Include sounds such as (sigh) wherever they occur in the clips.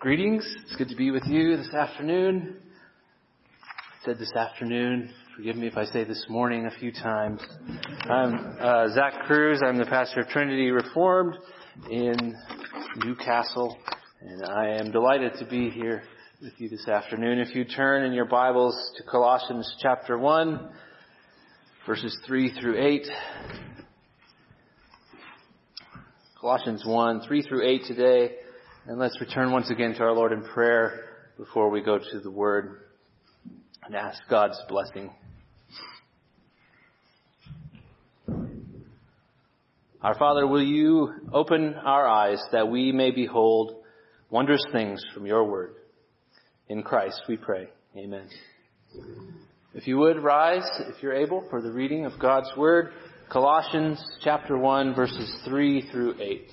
Greetings. It's good to be with you this afternoon. I said this afternoon. Forgive me if I say this morning a few times. I'm uh, Zach Kruis. I'm the pastor of Trinity Reformed in Newcastle, and I am delighted to be here with you this afternoon. If you turn in your Bibles to Colossians chapter 1, verses 3 through 8. Colossians 1, 3 through 8 today. And let's return once again to our Lord in prayer before we go to the Word and ask God's blessing. Our Father, will you open our eyes that we may behold wondrous things from your Word? In Christ we pray. Amen. If you would rise, if you're able, for the reading of God's Word, Colossians chapter 1 verses 3 through 8.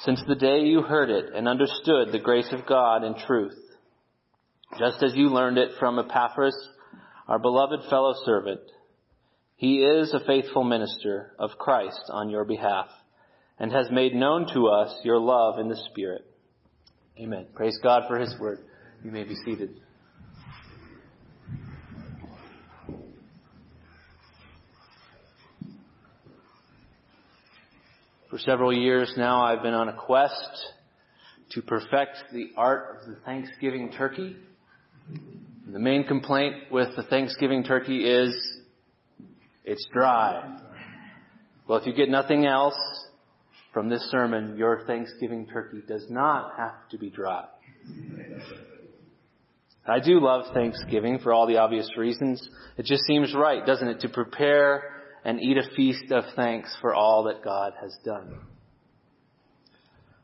since the day you heard it and understood the grace of God in truth, just as you learned it from Epaphras, our beloved fellow servant. He is a faithful minister of Christ on your behalf and has made known to us your love in the Spirit. Amen. Praise God for His word. You may be seated. For several years now, I've been on a quest to perfect the art of the Thanksgiving turkey. The main complaint with the Thanksgiving turkey is it's dry. Well, if you get nothing else from this sermon, your Thanksgiving turkey does not have to be dry. I do love Thanksgiving for all the obvious reasons. It just seems right, doesn't it, to prepare and eat a feast of thanks for all that God has done.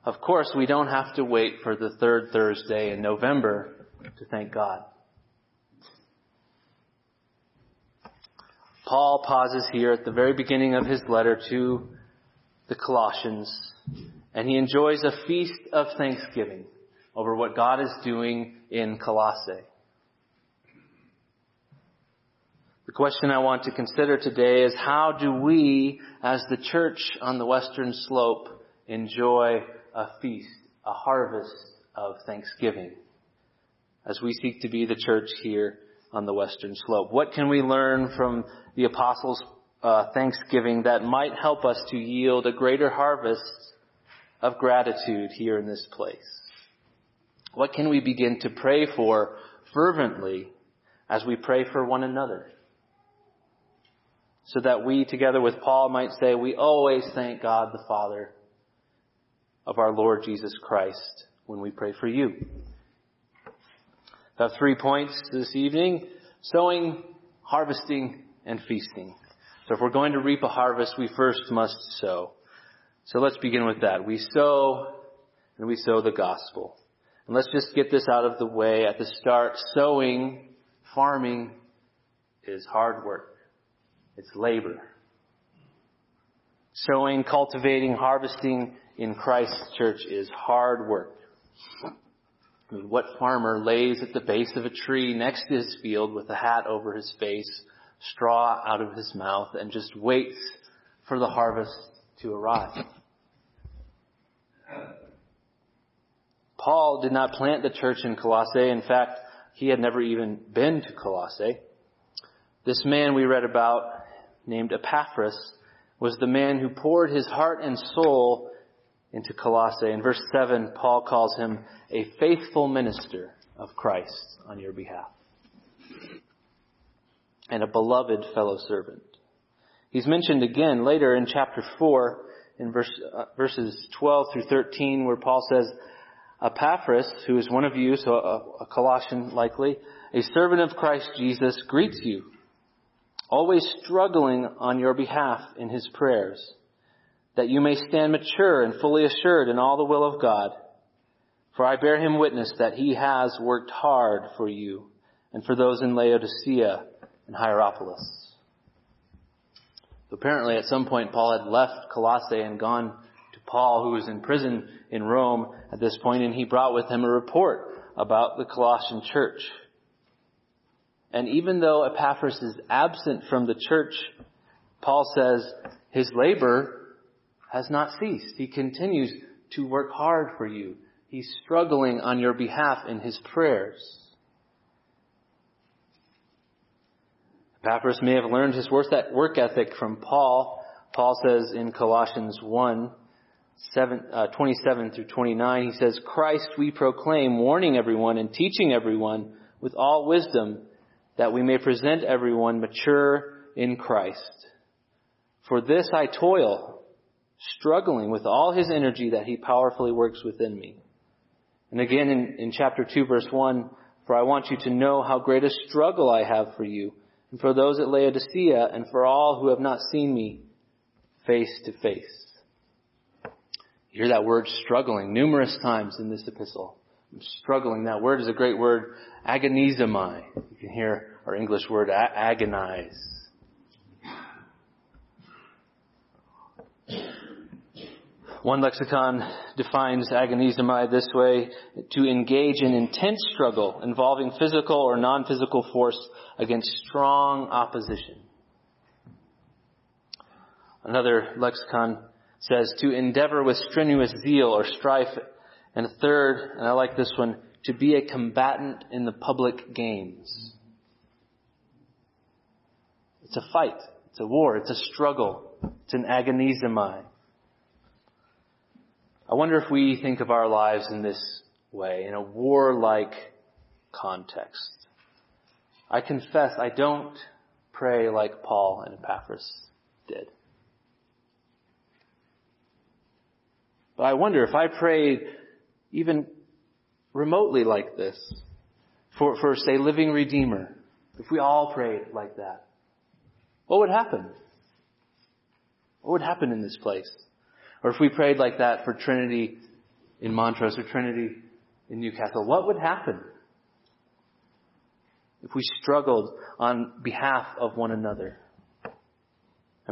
Of course, we don't have to wait for the third Thursday in November to thank God. Paul pauses here at the very beginning of his letter to the Colossians, and he enjoys a feast of thanksgiving over what God is doing in Colossae. The question I want to consider today is how do we, as the church on the western slope, enjoy a feast, a harvest of thanksgiving as we seek to be the church here on the western slope? What can we learn from the apostles' uh, thanksgiving that might help us to yield a greater harvest of gratitude here in this place? What can we begin to pray for fervently as we pray for one another? So that we, together with Paul, might say, we always thank God the Father of our Lord Jesus Christ when we pray for you. I have three points this evening. Sowing, harvesting, and feasting. So if we're going to reap a harvest, we first must sow. So let's begin with that. We sow, and we sow the gospel. And let's just get this out of the way at the start. Sowing, farming, is hard work. It's labor. Sowing, cultivating, harvesting in Christ's church is hard work. I mean, what farmer lays at the base of a tree next to his field with a hat over his face, straw out of his mouth, and just waits for the harvest to arrive? Paul did not plant the church in Colossae. In fact, he had never even been to Colossae. This man we read about named Epaphras was the man who poured his heart and soul into Colossae. In verse 7, Paul calls him a faithful minister of Christ on your behalf and a beloved fellow servant. He's mentioned again later in chapter 4 in verse, uh, verses 12 through 13 where Paul says, Epaphras, who is one of you, so a, a Colossian likely, a servant of Christ Jesus, greets you always struggling on your behalf in his prayers, that you may stand mature and fully assured in all the will of God. For I bear him witness that he has worked hard for you and for those in Laodicea and Hierapolis. Apparently at some point Paul had left Colossae and gone to Paul who was in prison in Rome at this point and he brought with him a report about the Colossian church. And even though Epaphras is absent from the church, Paul says his labor has not ceased. He continues to work hard for you. He's struggling on your behalf in his prayers. Epaphras may have learned his work ethic from Paul. Paul says in Colossians 1, 7, uh, 27 through 29, he says, Christ we proclaim, warning everyone and teaching everyone with all wisdom that we may present everyone mature in Christ. For this I toil, struggling with all his energy that he powerfully works within me. And again in, in chapter 2 verse 1, for I want you to know how great a struggle I have for you, and for those at Laodicea, and for all who have not seen me face to face. You hear that word struggling numerous times in this epistle. I'm struggling. That word is a great word, agonizomai. You can hear our English word agonize. One lexicon defines agonizomai this way, to engage in intense struggle involving physical or non-physical force against strong opposition. Another lexicon says to endeavor with strenuous zeal or strife. And a third, and I like this one, to be a combatant in the public games. It's a fight. It's a war. It's a struggle. It's an agonizomai. I wonder if we think of our lives in this way, in a war-like context. I confess I don't pray like Paul and Epaphras did. But I wonder if I prayed even remotely like this for, for say, living Redeemer, if we all prayed like that, what would happen? What would happen in this place? Or if we prayed like that for Trinity in Montrose or Trinity in Newcastle, what would happen? If we struggled on behalf of one another.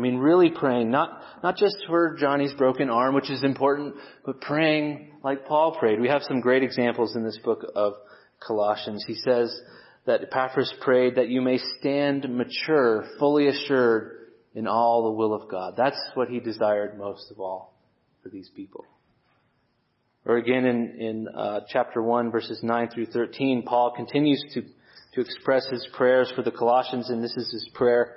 I mean, really praying, not, not just for Johnny's broken arm, which is important, but praying like Paul prayed. We have some great examples in this book of Colossians. He says that Epaphras prayed that you may stand mature, fully assured in all the will of God. That's what he desired most of all for these people. Or again in, in uh, chapter 1 verses 9 through 13, Paul continues to, to express his prayers for the Colossians, and this is his prayer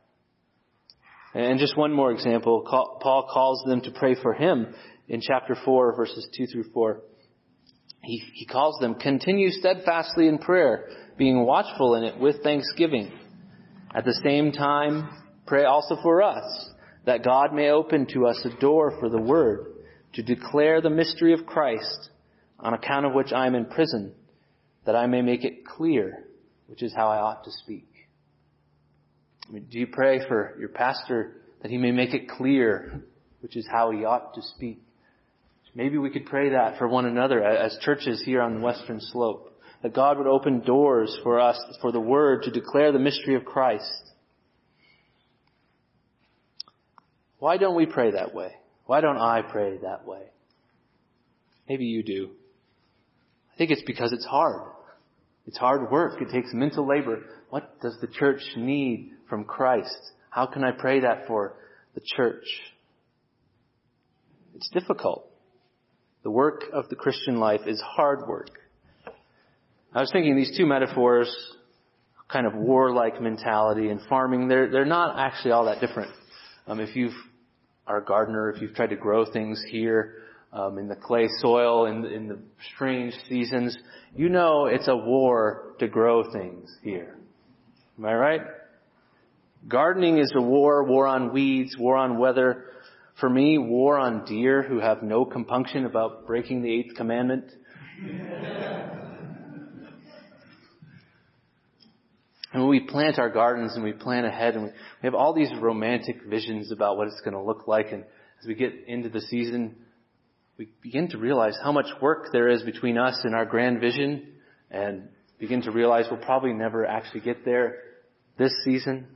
And just one more example, Paul calls them to pray for him in chapter 4, verses 2 through 4. He, he calls them, continue steadfastly in prayer, being watchful in it with thanksgiving. At the same time, pray also for us, that God may open to us a door for the word, to declare the mystery of Christ, on account of which I am in prison, that I may make it clear, which is how I ought to speak. Do you pray for your pastor that he may make it clear, which is how he ought to speak? Maybe we could pray that for one another as churches here on the western slope. That God would open doors for us, for the word to declare the mystery of Christ. Why don't we pray that way? Why don't I pray that way? Maybe you do. I think it's because it's hard. It's hard work. It takes mental labor. What does the church need from Christ? How can I pray that for the church? It's difficult. The work of the Christian life is hard work. I was thinking these two metaphors kind of warlike mentality and farming, they're, they're not actually all that different. Um, if you've, are a gardener, if you've tried to grow things here, um, in the clay soil, in, in the strange seasons, you know it's a war to grow things here. Am I right? Gardening is a war, war on weeds, war on weather. For me, war on deer who have no compunction about breaking the eighth commandment. (laughs) And when we plant our gardens and we plan ahead and we, we have all these romantic visions about what it's going to look like and as we get into the season, we begin to realize how much work there is between us and our grand vision and begin to realize we'll probably never actually get there this season.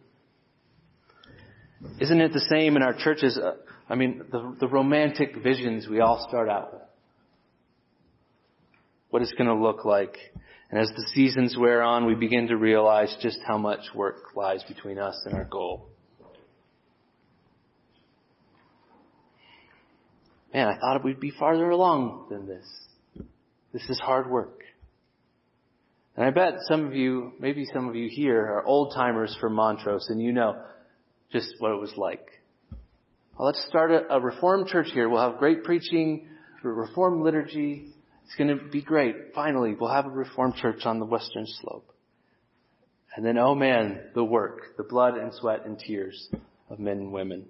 Isn't it the same in our churches? Uh, I mean, the, the romantic visions we all start out with. What it's going to look like. And as the seasons wear on, we begin to realize just how much work lies between us and our goal. Man, I thought we'd be farther along than this. This is hard work. And I bet some of you, maybe some of you here are old timers from Montrose and you know just what it was like. Well, let's start a, a Reformed church here. We'll have great preaching, Reformed liturgy. It's going to be great. Finally, we'll have a Reformed church on the western slope. And then, oh man, the work, the blood and sweat and tears of men and women.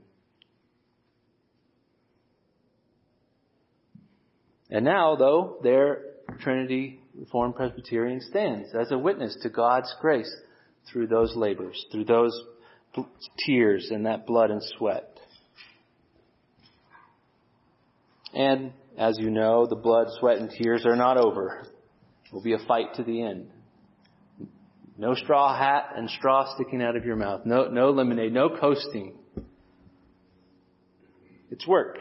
And now, though, their Trinity Reformed Presbyterian stands as a witness to God's grace through those labors, through those tears and that blood and sweat. And as you know, the blood, sweat, and tears are not over. It will be a fight to the end. No straw hat and straw sticking out of your mouth. No, no lemonade. No coasting. It's work.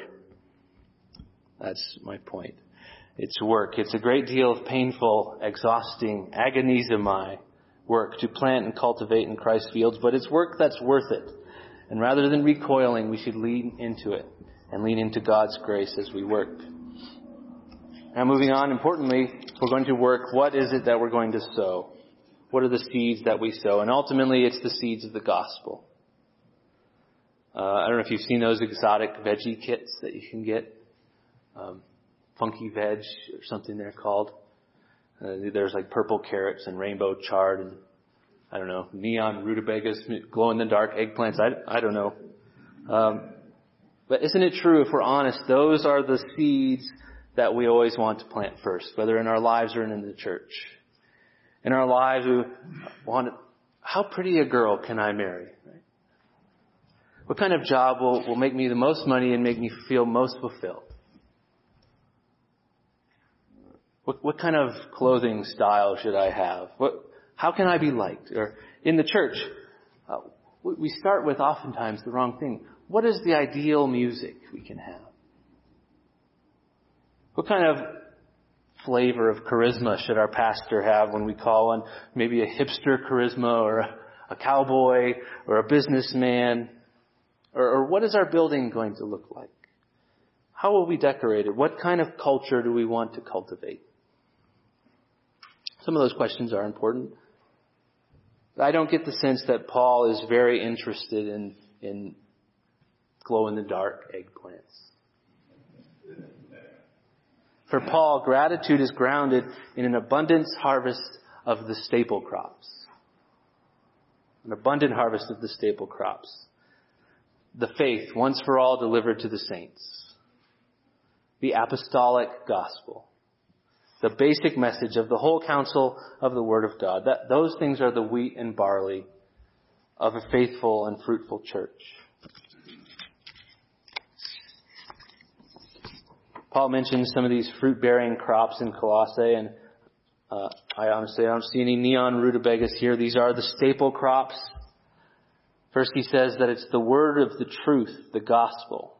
That's my point. It's work. It's a great deal of painful, exhausting, agonizomai work to plant and cultivate in Christ's fields, but it's work that's worth it. And rather than recoiling, we should lean into it and lean into God's grace as we work. Now moving on, importantly, we're going to work, what is it that we're going to sow? What are the seeds that we sow? And ultimately, it's the seeds of the gospel. Uh, I don't know if you've seen those exotic veggie kits that you can get. Um, funky veg or something they're called. Uh, there's like purple carrots and rainbow chard and I don't know neon rutabagas, glow in the dark eggplants. I I don't know. Um, but isn't it true if we're honest? Those are the seeds that we always want to plant first, whether in our lives or in the church. In our lives, we want. How pretty a girl can I marry? What kind of job will, will make me the most money and make me feel most fulfilled? What, what kind of clothing style should I have? What, how can I be liked? Or in the church, uh, we start with oftentimes the wrong thing. What is the ideal music we can have? What kind of flavor of charisma should our pastor have when we call on maybe a hipster charisma or a, a cowboy or a businessman? Or, or what is our building going to look like? How will we decorate it? What kind of culture do we want to cultivate? Some of those questions are important. I don't get the sense that Paul is very interested in, in glow in the dark eggplants. For Paul, gratitude is grounded in an abundance harvest of the staple crops. An abundant harvest of the staple crops. The faith, once for all, delivered to the saints. The apostolic gospel the basic message of the whole counsel of the Word of God. That, those things are the wheat and barley of a faithful and fruitful church. Paul mentions some of these fruit-bearing crops in Colossae, and uh, I honestly don't see any neon rutabagas here. These are the staple crops. First, he says that it's the word of the truth, the gospel.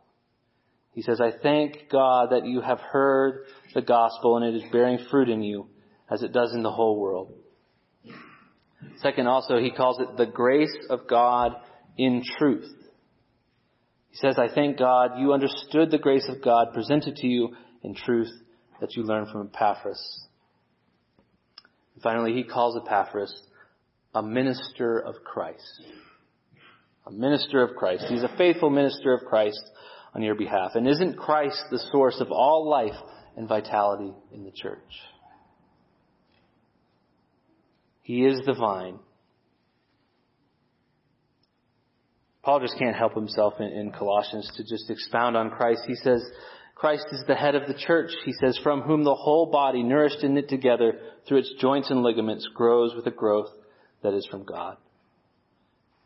He says, I thank God that you have heard the gospel and it is bearing fruit in you as it does in the whole world. Second, also, he calls it the grace of God in truth. He says, I thank God you understood the grace of God presented to you in truth that you learned from Epaphras. And finally, he calls Epaphras a minister of Christ. A minister of Christ. He's a faithful minister of Christ on your behalf. And isn't Christ the source of all life and vitality in the church? He is the vine. Paul just can't help himself in, in, Colossians to just expound on Christ. He says, Christ is the head of the church. He says, from whom the whole body, nourished and knit together through its joints and ligaments, grows with a growth that is from God.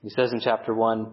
He says in chapter 1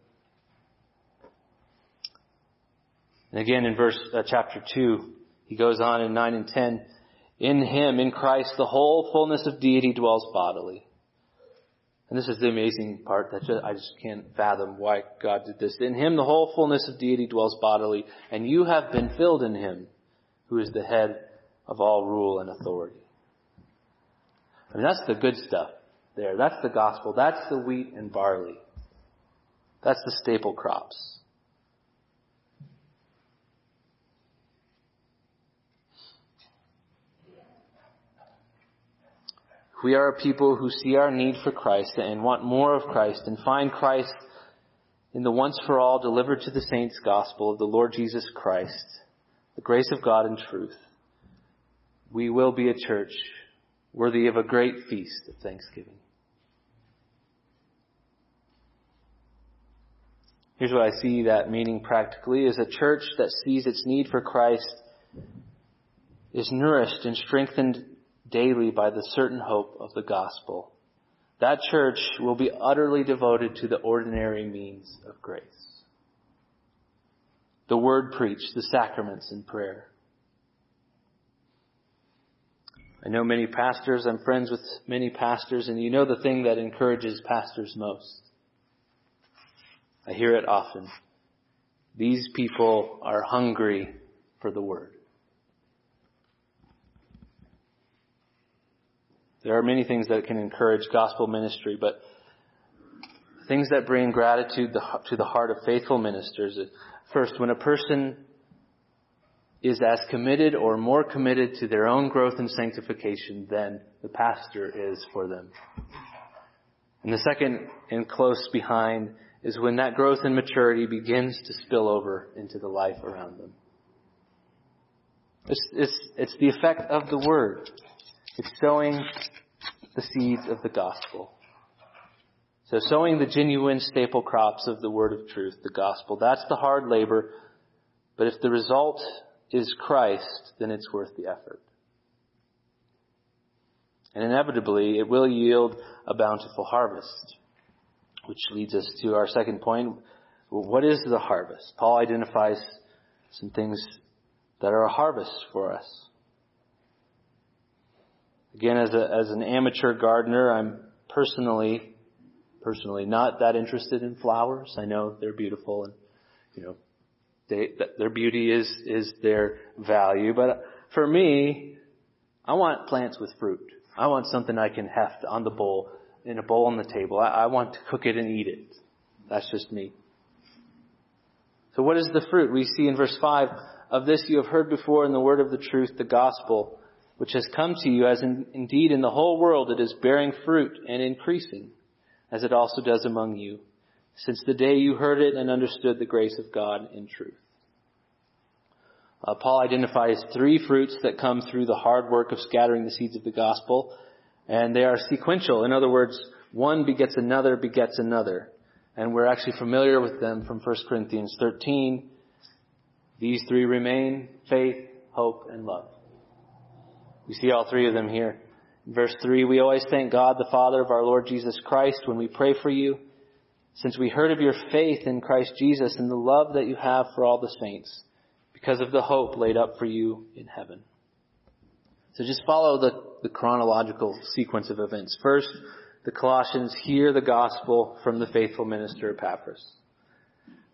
And again in verse uh, chapter 2, he goes on in 9 and 10, in him, in Christ, the whole fullness of deity dwells bodily and this is the amazing part that just, I just can't fathom why God did this. In him the whole fullness of deity dwells bodily, and you have been filled in him, who is the head of all rule and authority. I mean, that's the good stuff there. That's the gospel. That's the wheat and barley. That's the staple crops. We are a people who see our need for Christ and want more of Christ and find Christ in the once for all delivered to the saints gospel of the Lord Jesus Christ, the grace of God and truth. We will be a church worthy of a great feast of thanksgiving. Here's what I see that meaning practically is a church that sees its need for Christ is nourished and strengthened daily by the certain hope of the gospel. That church will be utterly devoted to the ordinary means of grace. The word preached, the sacraments and prayer. I know many pastors, I'm friends with many pastors, and you know the thing that encourages pastors most. I hear it often. These people are hungry for the word. There are many things that can encourage gospel ministry, but things that bring gratitude to the heart of faithful ministers. First, when a person is as committed or more committed to their own growth and sanctification than the pastor is for them. And the second and close behind is when that growth and maturity begins to spill over into the life around them. It's, it's, it's the effect of the word. It's sowing the seeds of the gospel. So sowing the genuine staple crops of the word of truth, the gospel, that's the hard labor. But if the result is Christ, then it's worth the effort. And inevitably, it will yield a bountiful harvest. Which leads us to our second point. What is the harvest? Paul identifies some things that are a harvest for us. Again, as, a, as an amateur gardener, I'm personally, personally not that interested in flowers. I know they're beautiful and, you know, they, their beauty is, is their value. But for me, I want plants with fruit. I want something I can heft on the bowl, in a bowl on the table. I, I want to cook it and eat it. That's just me. So what is the fruit? We see in verse 5, of this you have heard before in the word of the truth, the gospel, which has come to you, as in, indeed in the whole world it is bearing fruit and increasing, as it also does among you, since the day you heard it and understood the grace of God in truth. Uh, Paul identifies three fruits that come through the hard work of scattering the seeds of the gospel, and they are sequential. In other words, one begets another begets another. And we're actually familiar with them from 1 Corinthians 13. These three remain faith, hope, and love. We see all three of them here. Verse 3, we always thank God, the Father of our Lord Jesus Christ, when we pray for you, since we heard of your faith in Christ Jesus and the love that you have for all the saints, because of the hope laid up for you in heaven. So just follow the, the chronological sequence of events. First, the Colossians hear the gospel from the faithful minister Epaphras.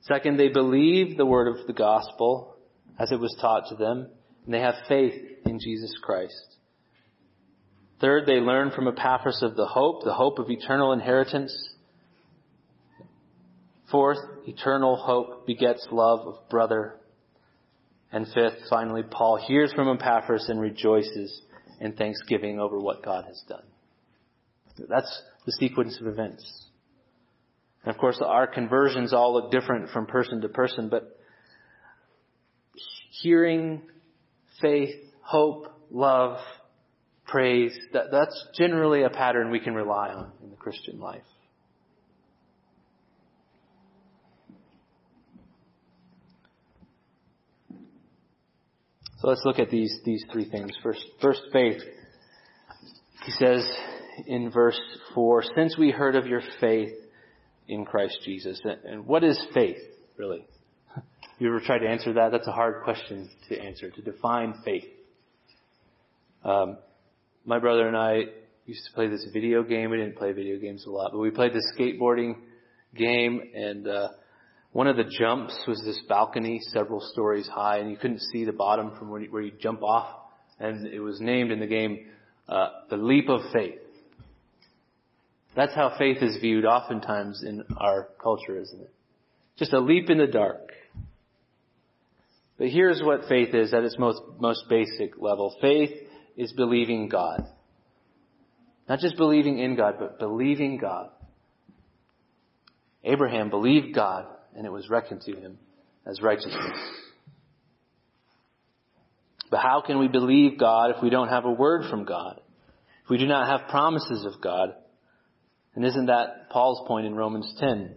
Second, they believe the word of the gospel as it was taught to them, and they have faith in Jesus Christ. Third, they learn from Epaphras of the hope, the hope of eternal inheritance. Fourth, eternal hope begets love of brother. And fifth, finally, Paul hears from Epaphras and rejoices in thanksgiving over what God has done. That's the sequence of events. And of course, our conversions all look different from person to person, but hearing, faith, hope, love, praise, that, that's generally a pattern we can rely on in the Christian life. So let's look at these, these three things. First, first faith. He says in verse 4, since we heard of your faith in Christ Jesus. And what is faith, really? You ever tried to answer that? That's a hard question to answer, to define faith. Um, my brother and I used to play this video game. We didn't play video games a lot, but we played this skateboarding game and, uh, one of the jumps was this balcony several stories high and you couldn't see the bottom from where you, where you jump off. And it was named in the game, uh, the leap of faith. That's how faith is viewed oftentimes in our culture, isn't it? Just a leap in the dark. But here's what faith is at its most, most basic level. Faith is believing God. Not just believing in God, but believing God. Abraham believed God and it was reckoned to him as righteousness. But how can we believe God if we don't have a word from God? If we do not have promises of God? And isn't that Paul's point in Romans 10?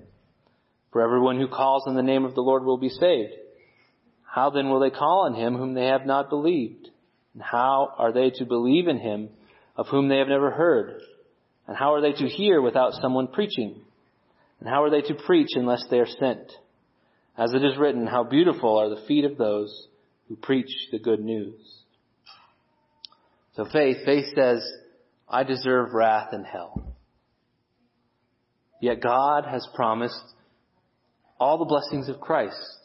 For everyone who calls on the name of the Lord will be saved. How then will they call on him whom they have not believed? And how are they to believe in him of whom they have never heard? And how are they to hear without someone preaching? And how are they to preach unless they are sent? As it is written, how beautiful are the feet of those who preach the good news. So faith, faith says, I deserve wrath and hell. Yet God has promised all the blessings of Christ.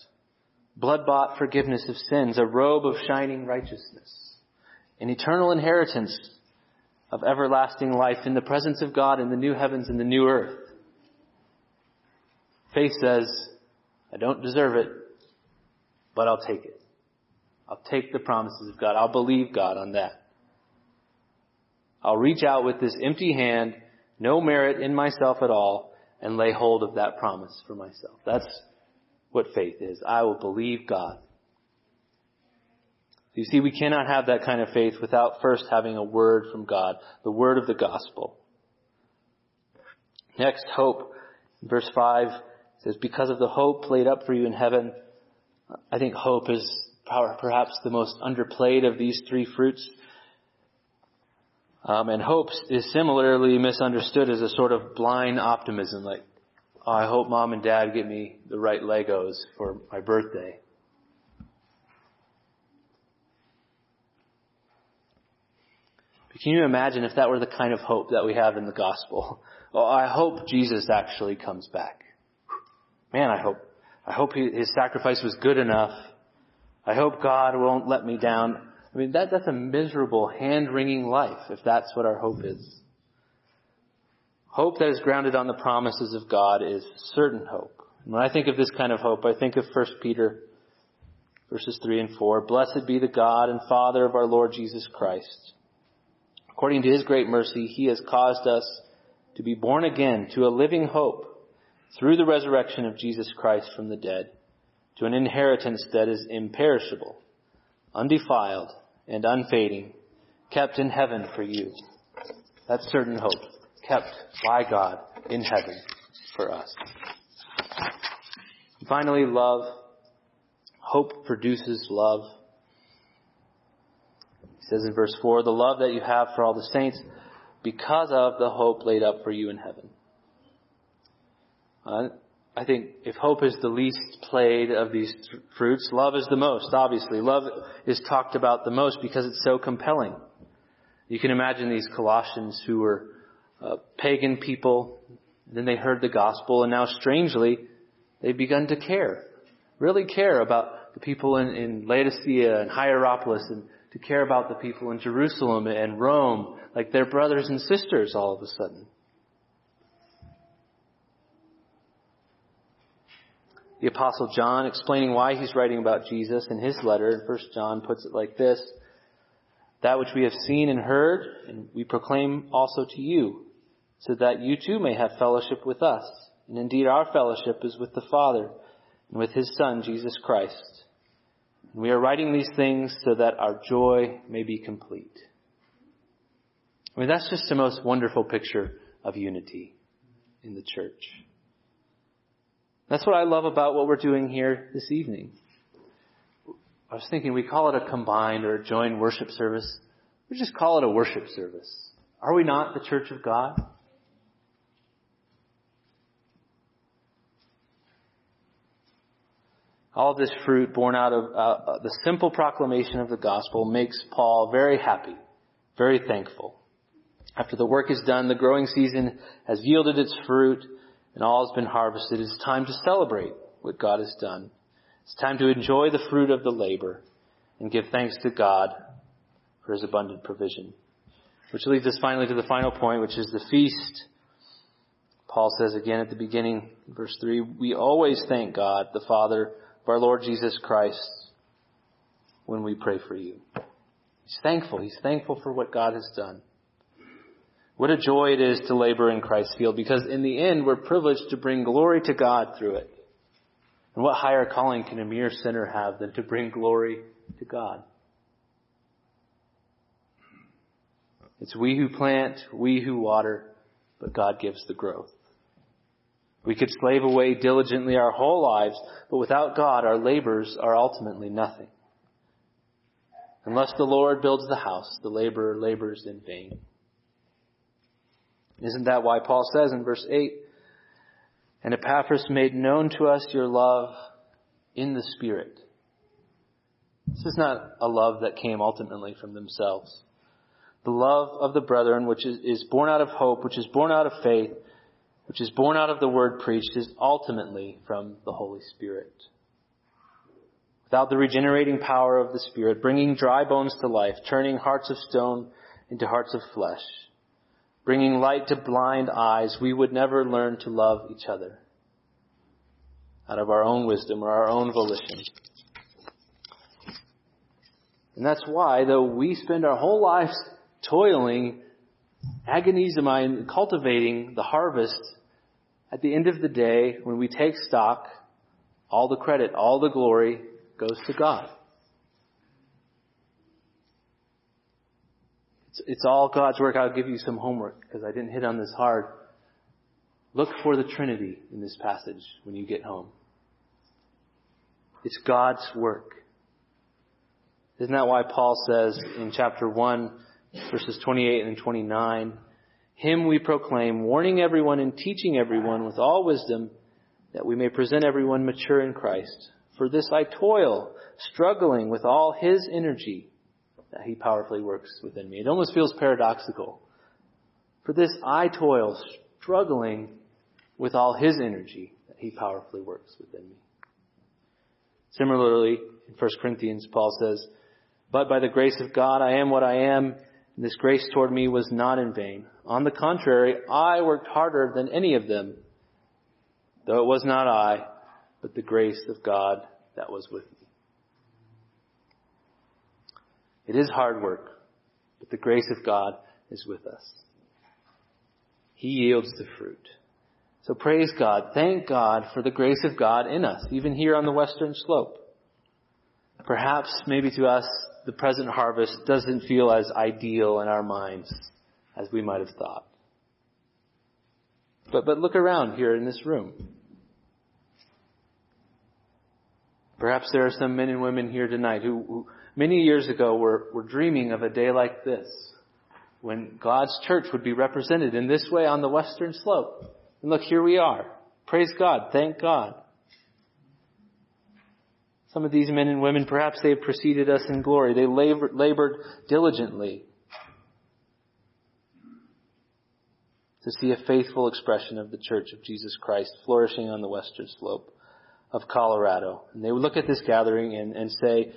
Blood bought forgiveness of sins, a robe of shining righteousness, an eternal inheritance of everlasting life in the presence of God in the new heavens and the new earth. Faith says, I don't deserve it, but I'll take it. I'll take the promises of God. I'll believe God on that. I'll reach out with this empty hand, no merit in myself at all, and lay hold of that promise for myself. That's what faith is. I will believe God. You see, we cannot have that kind of faith without first having a word from God, the word of the gospel. Next, hope. Verse 5 says, because of the hope laid up for you in heaven, I think hope is perhaps the most underplayed of these three fruits. Um, and hope is similarly misunderstood as a sort of blind optimism, like, I hope mom and dad get me the right Legos for my birthday. But can you imagine if that were the kind of hope that we have in the gospel? Oh, I hope Jesus actually comes back man, I hope, I hope his sacrifice was good enough. I hope God won't let me down. I mean, that, that's a miserable, hand-wringing life if that's what our hope is. Hope that is grounded on the promises of God is certain hope. And when I think of this kind of hope, I think of 1 Peter verses 3 and 4. Blessed be the God and Father of our Lord Jesus Christ. According to his great mercy, he has caused us to be born again to a living hope through the resurrection of Jesus Christ from the dead to an inheritance that is imperishable, undefiled, and unfading, kept in heaven for you. That's certain hope, kept by God in heaven for us. Finally, love. Hope produces love. He says in verse 4, the love that you have for all the saints because of the hope laid up for you in heaven. Uh, I think if hope is the least played of these th- fruits, love is the most, obviously. Love is talked about the most because it's so compelling. You can imagine these Colossians who were uh, pagan people, then they heard the gospel, and now strangely, they've begun to care. Really care about the people in, in Laodicea and Hierapolis, and to care about the people in Jerusalem and Rome, like their brothers and sisters all of a sudden. The apostle John, explaining why he's writing about Jesus in his letter in 1 John, puts it like this. That which we have seen and heard, and we proclaim also to you, so that you too may have fellowship with us. And indeed our fellowship is with the Father and with His Son, Jesus Christ. And we are writing these things so that our joy may be complete. I mean, that's just the most wonderful picture of unity in the church. That's what I love about what we're doing here this evening. I was thinking we call it a combined or a joined worship service. We just call it a worship service. Are we not the church of God? All this fruit born out of uh, uh, the simple proclamation of the gospel makes Paul very happy, very thankful. After the work is done, the growing season has yielded its fruit, and all has been harvested, it's time to celebrate what God has done. It's time to enjoy the fruit of the labor and give thanks to God for his abundant provision. Which leads us finally to the final point, which is the feast. Paul says again at the beginning, verse 3, we always thank God, the Father of our Lord Jesus Christ, when we pray for you. He's thankful. He's thankful for what God has done. What a joy it is to labor in Christ's field because in the end we're privileged to bring glory to God through it. And what higher calling can a mere sinner have than to bring glory to God? It's we who plant, we who water, but God gives the growth. We could slave away diligently our whole lives, but without God our labors are ultimately nothing. Unless the Lord builds the house, the laborer labors in vain. Isn't that why Paul says in verse 8, And Epaphras made known to us your love in the Spirit. This is not a love that came ultimately from themselves. The love of the brethren, which is, is born out of hope, which is born out of faith, which is born out of the word preached, is ultimately from the Holy Spirit. Without the regenerating power of the Spirit, bringing dry bones to life, turning hearts of stone into hearts of flesh, bringing light to blind eyes, we would never learn to love each other out of our own wisdom or our own volition. And that's why, though we spend our whole lives toiling, agonizing, cultivating the harvest, at the end of the day, when we take stock, all the credit, all the glory goes to God. It's, it's all God's work. I'll give you some homework because I didn't hit on this hard. Look for the Trinity in this passage when you get home. It's God's work. Isn't that why Paul says in chapter 1, verses 28 and 29, Him we proclaim, warning everyone and teaching everyone with all wisdom, that we may present everyone mature in Christ. For this I toil, struggling with all His energy that He powerfully works within me. It almost feels paradoxical. For this I toil, struggling with all His energy that He powerfully works within me. Similarly, in 1 Corinthians, Paul says, But by the grace of God I am what I am, and this grace toward me was not in vain. On the contrary, I worked harder than any of them, though it was not I, but the grace of God that was with me. It is hard work, but the grace of God is with us. He yields the fruit. So praise God. Thank God for the grace of God in us, even here on the western slope. Perhaps, maybe to us, the present harvest doesn't feel as ideal in our minds as we might have thought. But, but look around here in this room. Perhaps there are some men and women here tonight who, who many years ago were, were dreaming of a day like this, when God's church would be represented in this way on the western slope. And look, here we are. Praise God. Thank God. Some of these men and women, perhaps they have preceded us in glory. They labored, labored diligently to see a faithful expression of the Church of Jesus Christ flourishing on the western slope of Colorado. And they would look at this gathering and, and say,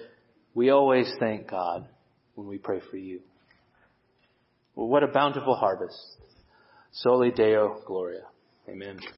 we always thank God when we pray for you. Well, what a bountiful harvest. Soli Deo Gloria. Amen.